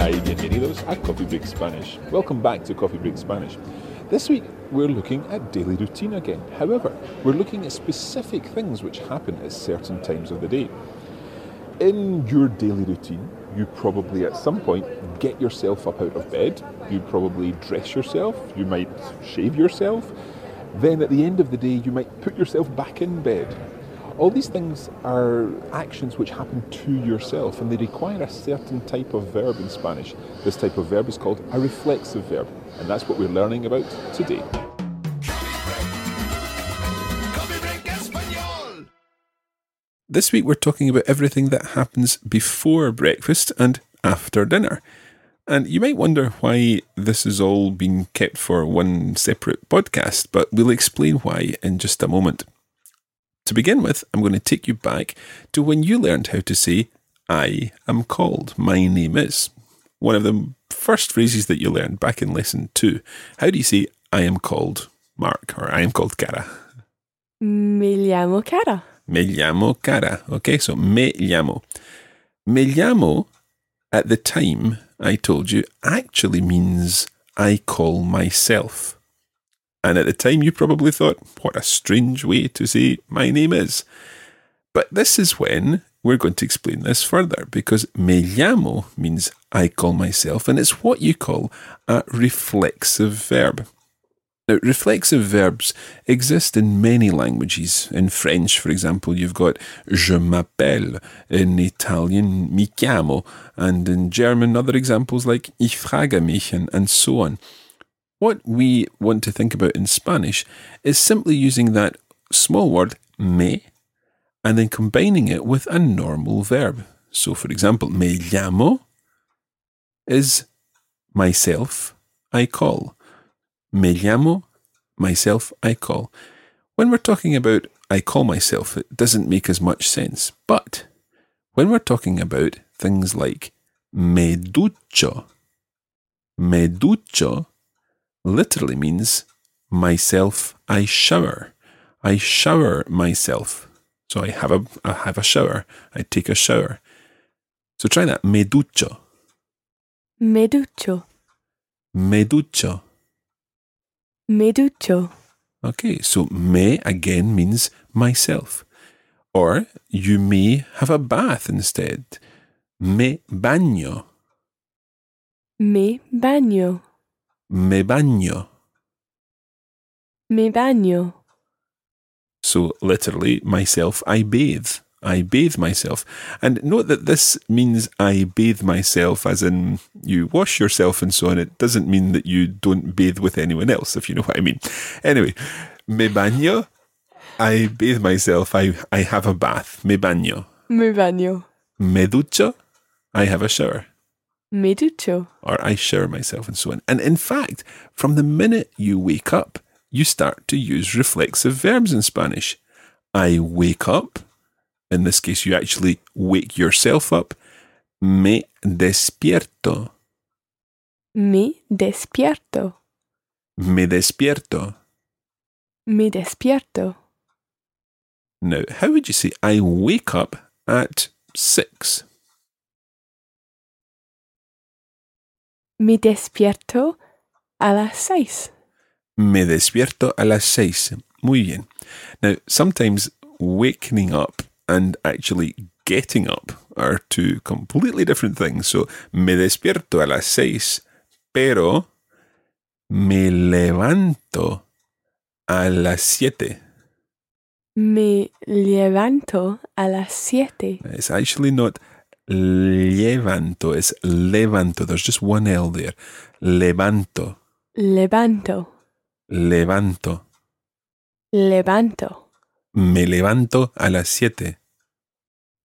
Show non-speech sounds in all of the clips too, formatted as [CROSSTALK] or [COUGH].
Hola y bienvenidos a Coffee Break Spanish. Welcome back to Coffee Break Spanish. This week we're looking at daily routine again. However, we're looking at specific things which happen at certain times of the day. In your daily routine, you probably at some point get yourself up out of bed, you probably dress yourself, you might shave yourself, then at the end of the day, you might put yourself back in bed. All these things are actions which happen to yourself and they require a certain type of verb in Spanish. This type of verb is called a reflexive verb, and that's what we're learning about today. This week we're talking about everything that happens before breakfast and after dinner. And you might wonder why this is all being kept for one separate podcast, but we'll explain why in just a moment. To begin with, I'm going to take you back to when you learned how to say, I am called, my name is. One of the first phrases that you learned back in lesson two. How do you say, I am called Mark or I am called Cara? Me llamo Cara. Me llamo Cara. Okay, so me llamo. Me llamo, at the time I told you, actually means I call myself. And at the time you probably thought, what a strange way to say my name is. But this is when we're going to explain this further because me llamo means I call myself, and it's what you call a reflexive verb. Now, reflexive verbs exist in many languages. In French, for example, you've got je m'appelle, in Italian, mi chiamo, and in German, other examples like ich frage mich, and, and so on. What we want to think about in Spanish is simply using that small word me and then combining it with a normal verb. So, for example, me llamo is myself, I call. Me llamo, myself, I call. When we're talking about I call myself, it doesn't make as much sense. But when we're talking about things like me ducho, me ducho literally means myself, I shower. I shower myself. So I have a I have a shower. I take a shower. So try that. Me ducho. Me ducho. Me ducho. Me ducho. Okay, so me again means myself. Or you may have a bath instead. Me baño. Me baño. Me baño. Me baño. So literally, myself, I bathe. I bathe myself. And note that this means I bathe myself as in you wash yourself and so on. It doesn't mean that you don't bathe with anyone else, if you know [LAUGHS] what I mean. Anyway, me baño. I bathe myself. I, I have a bath. Me baño. Me baño. Me ducho. I have a shower. Me ducho. Or I shower myself and so on. And in fact, from the minute you wake up, you start to use reflexive verbs in Spanish. I wake up. In this case, you actually wake yourself up. Me despierto. Me despierto. Me despierto. Me despierto. Now, how would you say I wake up at six? Me despierto a las seis. Me despierto a las seis. Muy bien. Now, sometimes waking up and actually getting up are two completely different things. So, me despierto a las seis, pero me levanto a las siete. Me levanto a las siete. It's actually not levanto, it's levanto. There's just one L there. Levanto. Levanto. Levanto. Levanto. Me levanto a las siete.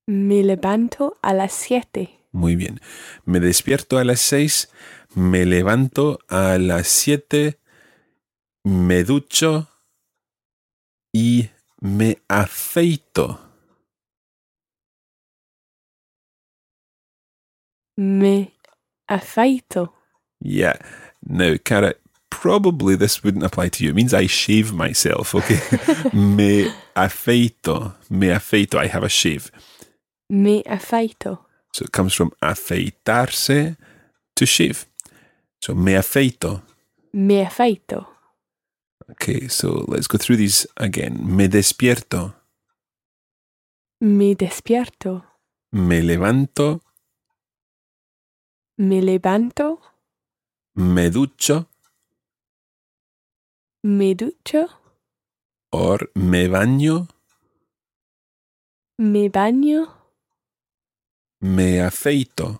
Me levanto a las siete. Muy bien. Me despierto a las seis. Me levanto a las siete. Me ducho. Y me afeito. Me afeito. Yeah. Now, Cara, probably this wouldn't apply to you. It means I shave myself, okay? me afeito. Me afeito. I have a shave. Me afeito. So it comes from afeitarse, to shave. So me afeito. Me afeito. Okay, so let's go through these again. Me despierto. Me despierto. Me levanto. Me levanto. Me ducho. Me ducho. Or me baño. Me baño. Me afeito.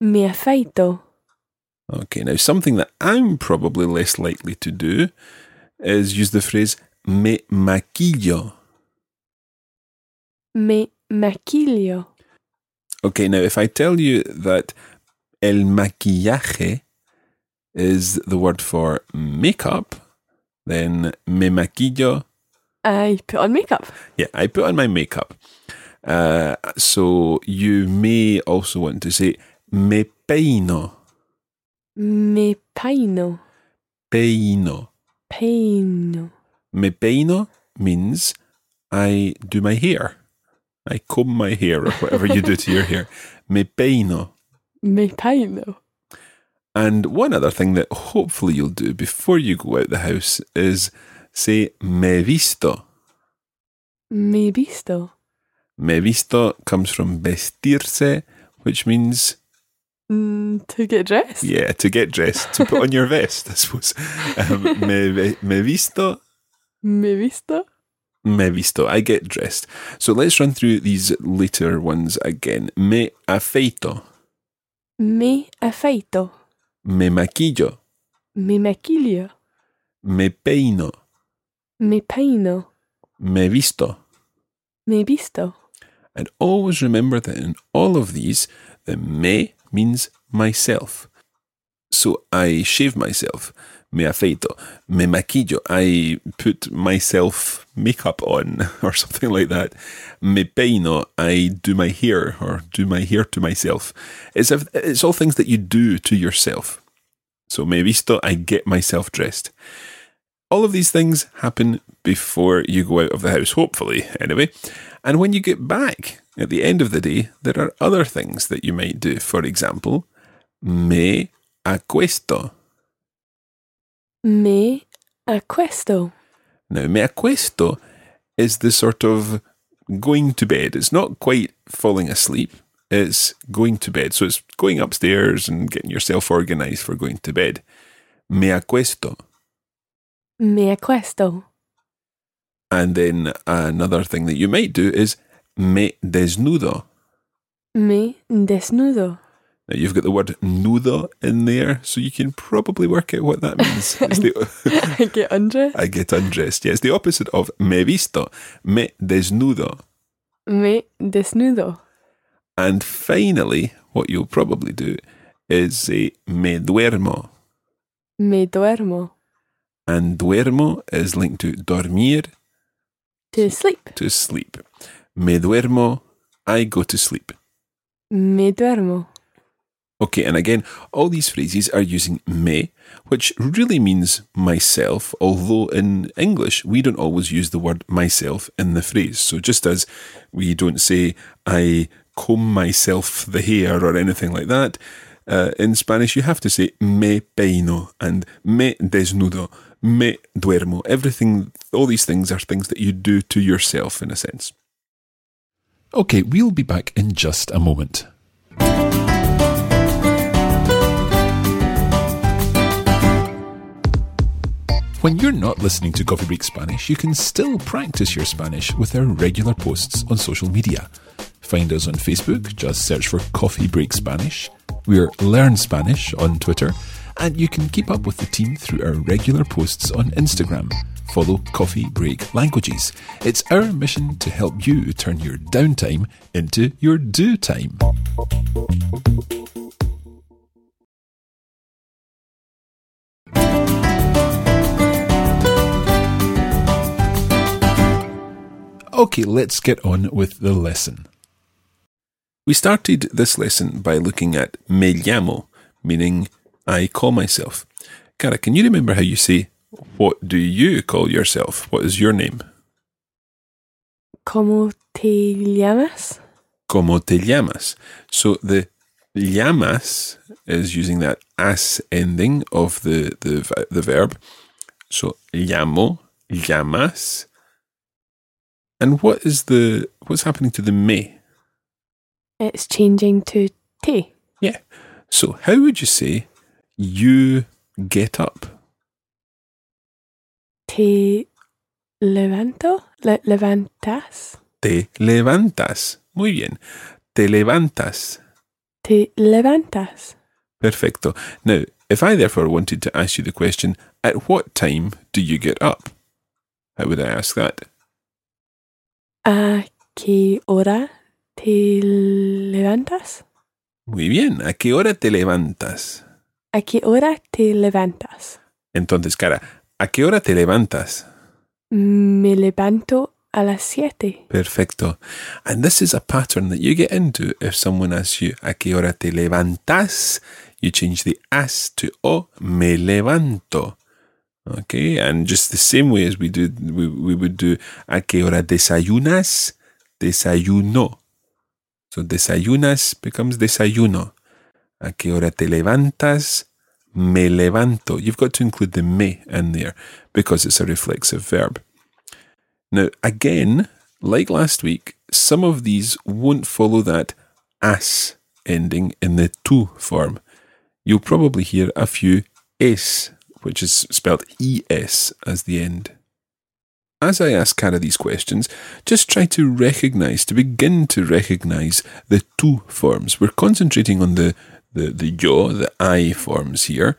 Me afeito. Okay, now something that I'm probably less likely to do is use the phrase me maquillo. Me maquillo. Okay, now if I tell you that el maquillaje is the word for makeup, then me maquillo, I put on makeup. yeah, I put on my makeup. Uh, so you may also want to say me peino, Me peino. peino. Peino. Me peino means I do my hair. I comb my hair or whatever you do to your hair. [LAUGHS] Me peino. Me peino. And one other thing that hopefully you'll do before you go out the house is say me visto. Me visto. Me visto comes from vestirse, which means, Mm, to get dressed. yeah, to get dressed, to put on your vest, I suppose. [LAUGHS] Um, me, me visto, Me visto. Me visto, I get dressed. So let's run through these later ones again. Me afeito, Me afeito. me maquillo, Me maquillo. me peino, Me peino. me visto. Me visto. And always remember that in all of these, the me means myself. So I shave myself, me afeito, me maquillo, I put myself makeup on [LAUGHS] or something like that. Me peino, I do my hair or do my hair to myself. It's, a, it's all things that you do to yourself. So me visto, I get myself dressed. All of these things happen before you go out of the house, hopefully, anyway. And when you get back at the end of the day, there are other things that you might do. For example, me acuesto. Me acuesto. Now, me acuesto is the sort of going to bed. It's not quite falling asleep, it's going to bed. So it's going upstairs and getting yourself organized for going to bed. Me acuesto. Me acuesto. And then another thing that you might do is me desnudo. Me desnudo. Now you've got the word nudo in there, so you can probably work out what that means. The, [LAUGHS] I get undressed. I get undressed. Yeah, it's the opposite of me visto, me desnudo. Me desnudo. And finally, what you'll probably do is say me duermo. Me duermo. And duermo is linked to dormir, To sleep. to sleep. Me duermo, I go to sleep. Me duermo. Okay, and again, all these phrases are using me, which really means myself, although in English we don't always use the word myself in the phrase. So just as we don't say I comb myself the hair or anything like that, uh, in Spanish you have to say me peino and me desnudo, me duermo. Everything, all these things are things that you do to yourself in a sense. Okay, we'll be back in just a moment. When you're not listening to Coffee Break Spanish, you can still practice your Spanish with our regular posts on social media. Find us on Facebook, just search for Coffee Break Spanish. We're Learn Spanish on Twitter, and you can keep up with the team through our regular posts on Instagram. Follow Coffee Break Languages. It's our mission to help you turn your downtime into your do time. Okay, let's get on with the lesson. We started this lesson by looking at me llamo, meaning I call myself. Cara, can you remember how you say, What do you call yourself? What is your name? ¿Cómo te llamas? Como te llamas. So the Llamas is using that as ending of the, the, the verb. So llamo, llamas. And what is the what's happening to the me? It's changing to te. Yeah. So how would you say you get up? Te levanto? Le- levantas? Te levantas. Muy bien. Te levantas. Te levantas? Perfecto. Now, if I therefore wanted to ask you the question, at what time do you get up? How would I ask that? ¿A qué hora te levantas? Muy bien. ¿A qué hora te levantas? ¿A qué hora te levantas? Entonces, cara, ¿a qué hora te levantas? Me levanto a las siete. Perfecto. And this is a pattern that you get into if someone asks you, ¿a qué hora te levantas? You change the as to o, me levanto. Okay, and just the same way as we do, we, we would do, ¿a qué hora desayunas? Desayuno. So desayunas becomes desayuno. ¿A qué hora te levantas? Me levanto. You've got to include the me in there because it's a reflexive verb. Now, again, like last week, some of these won't follow that as ending in the tu form. You'll probably hear a few s, which is spelled es as the end. As I ask Cara these questions, just try to recognize, to begin to recognize the two forms. We're concentrating on the, the, the yo, the I forms here,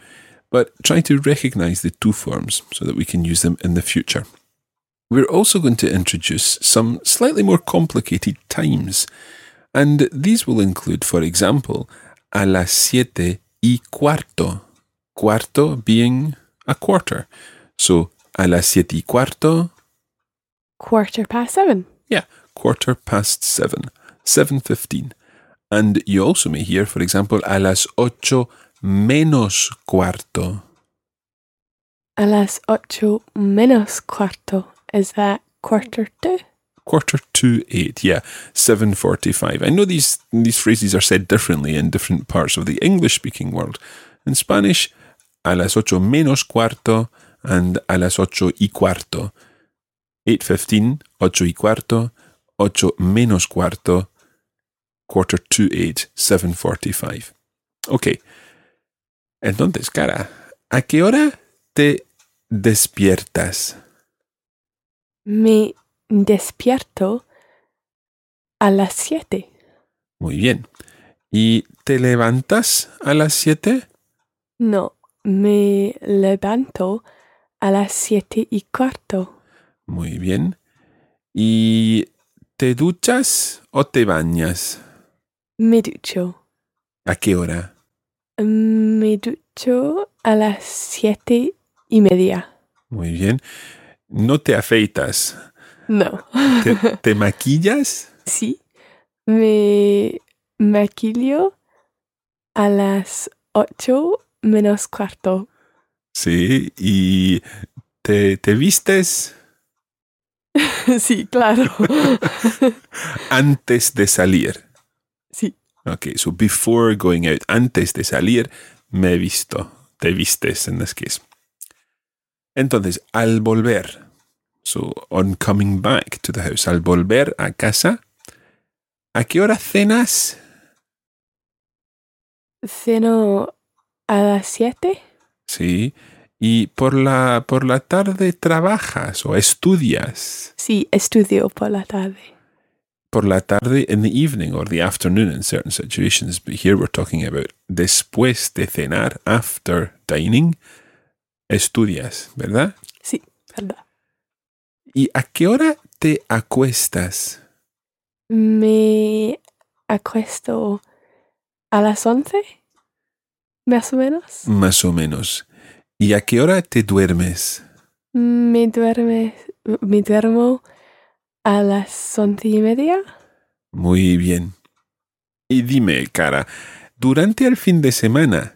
but try to recognize the two forms so that we can use them in the future. We're also going to introduce some slightly more complicated times, and these will include, for example, a las siete y cuarto. Cuarto being a quarter. So, a las siete y cuarto, Quarter past seven. yeah, quarter past seven, 7.15. And you also may hear, for example, a las ocho menos cuarto. A las ocho menos cuarto. Is that quarter to? quarter to eight yeah 7.45 i know these these phrases are said differently in different parts of the english speaking world in spanish a las ocho menos cuarto and a las ocho y cuarto 8.15 ocho y cuarto ocho menos cuarto quarter to eight 7.45 ok entonces cara ¿a qué hora te despiertas? Me despierto a las siete. Muy bien. ¿Y te levantas a las siete? No, me levanto a las siete y cuarto. Muy bien. ¿Y te duchas o te bañas? Me ducho. ¿A qué hora? Me ducho a las siete y media. Muy bien. ¿No te afeitas? No. ¿Te, [LAUGHS] te maquillas? Sí. Me maquillo a las ocho menos cuarto. Sí. ¿Y te, te vistes [LAUGHS] sí, claro. [LAUGHS] antes de salir? sí. Okay, so before going out, antes de salir, me he visto. Te vistes in this case. Entonces, al volver, so on coming back to the house, al volver a casa, ¿a qué hora cenas? Ceno a las siete. Sí. Y por la, por la tarde trabajas o estudias. Sí, estudio por la tarde. Por la tarde in the evening or the afternoon in certain situations. But here we're talking about después de cenar, after dining, estudias, ¿verdad? Sí, verdad. ¿Y a qué hora te acuestas? Me acuesto a las once, más o menos. Más o menos. ¿Y a qué hora te duermes? Me duerme, me duermo a las once y media. Muy bien. Y dime, cara, durante el fin de semana,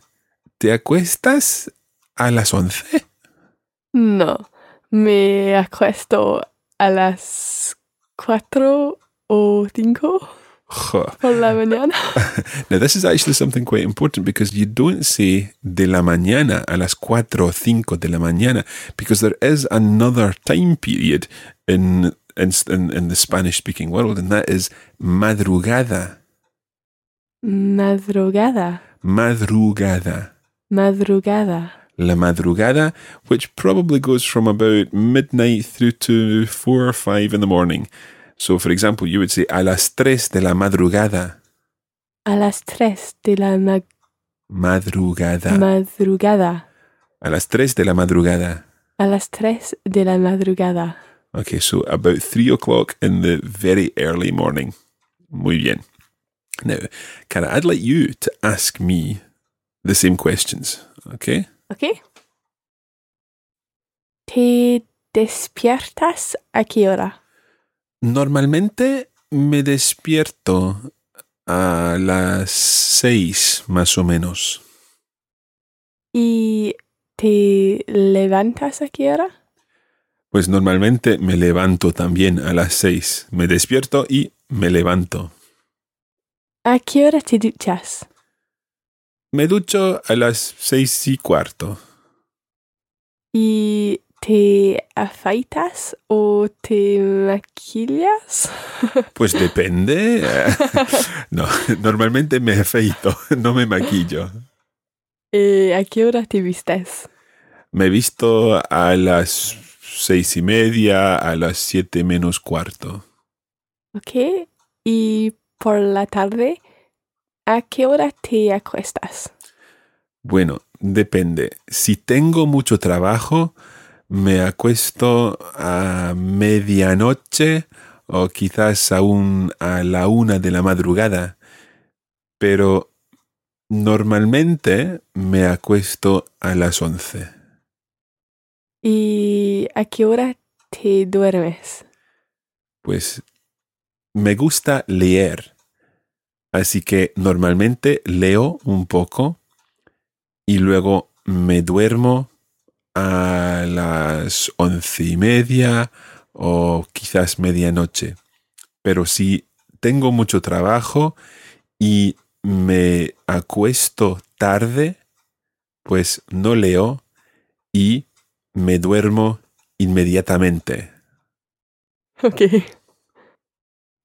¿te acuestas a las once? No, me acuesto a las cuatro o cinco. Por la mañana. [LAUGHS] Now, this is actually something quite important because you don't say de la mañana a las cuatro o cinco de la mañana because there is another time period in in, in, in the Spanish speaking world, and that is madrugada. Madrugada. Madrugada. Madrugada. La madrugada, which probably goes from about midnight through to four or five in the morning. So, for example, you would say a las tres de la madrugada. A las tres de la ma- Madrugada. madrugada. a las tres de la madrugada. A las tres de la madrugada. Okay, so about three o'clock in the very early morning. Muy bien. Now, Cara, I'd like you to ask me the same questions. Okay? Okay. ¿Te despiertas a qué hora? Normalmente me despierto a las seis más o menos. ¿Y te levantas a qué hora? Pues normalmente me levanto también a las seis. Me despierto y me levanto. ¿A qué hora te duchas? Me ducho a las seis y cuarto. ¿Y te afeitas o te maquillas? [LAUGHS] Pues depende. [LAUGHS] No, normalmente me afeito, [LAUGHS] no me maquillo. Eh, ¿A qué hora te vistes? Me visto a las seis y media, a las siete menos cuarto. ¿Ok? ¿Y por la tarde? ¿A qué hora te acuestas? Bueno, depende. Si tengo mucho trabajo, me acuesto a medianoche o quizás aún a la una de la madrugada. Pero normalmente me acuesto a las once. ¿Y a qué hora te duermes? Pues me gusta leer. Así que normalmente leo un poco y luego me duermo a las once y media o quizás medianoche. Pero si tengo mucho trabajo y me acuesto tarde, pues no leo y me duermo inmediatamente.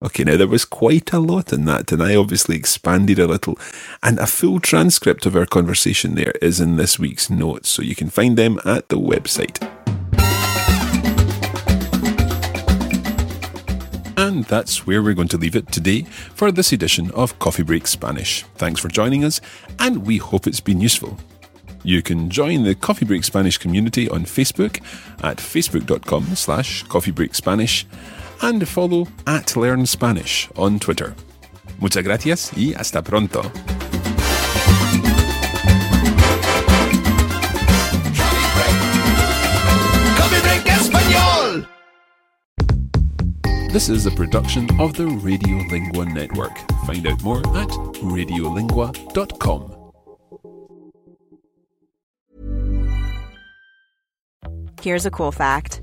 Okay, now there was quite a lot in that, and I obviously expanded a little. And a full transcript of our conversation there is in this week's notes, so you can find them at the website. And that's where we're going to leave it today for this edition of Coffee Break Spanish. Thanks for joining us, and we hope it's been useful. You can join the Coffee Break Spanish community on Facebook at facebook.com slash coffeebreakspanish and follow at Learn Spanish on Twitter. Muchas gracias y hasta pronto. This is a production of the Radiolingua Network. Find out more at radiolingua.com. Here's a cool fact